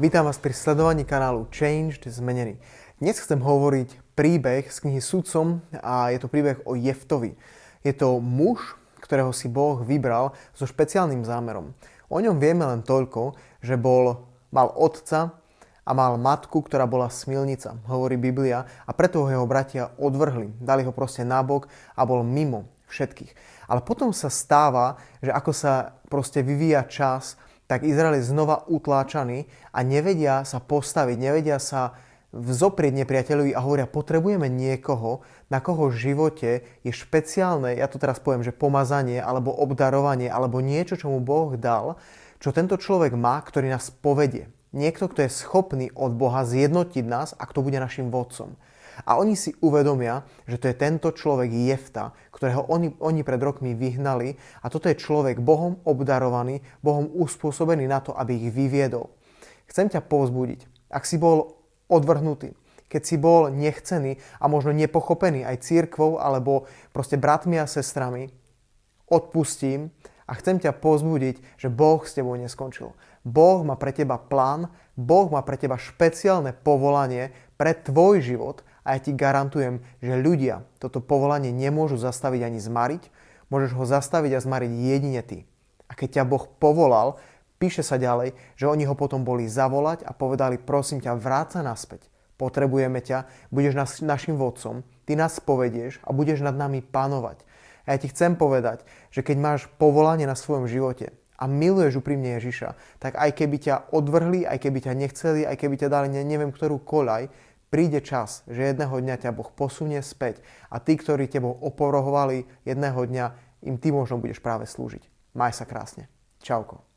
Vítam vás pri sledovaní kanálu Changed Zmenený. Dnes chcem hovoriť príbeh z knihy Sudcom a je to príbeh o Jeftovi. Je to muž, ktorého si Boh vybral so špeciálnym zámerom. O ňom vieme len toľko, že bol, mal otca a mal matku, ktorá bola smilnica, hovorí Biblia, a preto ho jeho bratia odvrhli. Dali ho proste nabok a bol mimo všetkých. Ale potom sa stáva, že ako sa proste vyvíja čas, tak Izrael je znova utláčaný a nevedia sa postaviť, nevedia sa vzoprieť nepriateľovi a hovoria, potrebujeme niekoho, na koho v živote je špeciálne, ja to teraz poviem, že pomazanie, alebo obdarovanie, alebo niečo, čo mu Boh dal, čo tento človek má, ktorý nás povedie. Niekto, kto je schopný od Boha zjednotiť nás a kto bude našim vodcom. A oni si uvedomia, že to je tento človek Jefta, ktorého oni, oni pred rokmi vyhnali a toto je človek Bohom obdarovaný, Bohom uspôsobený na to, aby ich vyviedol. Chcem ťa povzbudiť, ak si bol odvrhnutý, keď si bol nechcený a možno nepochopený aj církvou alebo proste bratmi a sestrami, odpustím a chcem ťa pozbudiť, že Boh s tebou neskončil. Boh má pre teba plán, Boh má pre teba špeciálne povolanie pre tvoj život a ja ti garantujem, že ľudia toto povolanie nemôžu zastaviť ani zmariť, môžeš ho zastaviť a zmariť jedine ty. A keď ťa Boh povolal, píše sa ďalej, že oni ho potom boli zavolať a povedali, prosím ťa, vráca naspäť. Potrebujeme ťa, budeš nas, našim vodcom, ty nás povedieš a budeš nad nami panovať. A ja ti chcem povedať, že keď máš povolanie na svojom živote a miluješ úprimne Ježiša, tak aj keby ťa odvrhli, aj keby ťa nechceli, aj keby ťa dali neviem ktorú koľaj, príde čas, že jedného dňa ťa Boh posunie späť a tí, ktorí tebou oporohovali jedného dňa, im ty možno budeš práve slúžiť. Maj sa krásne. Čauko.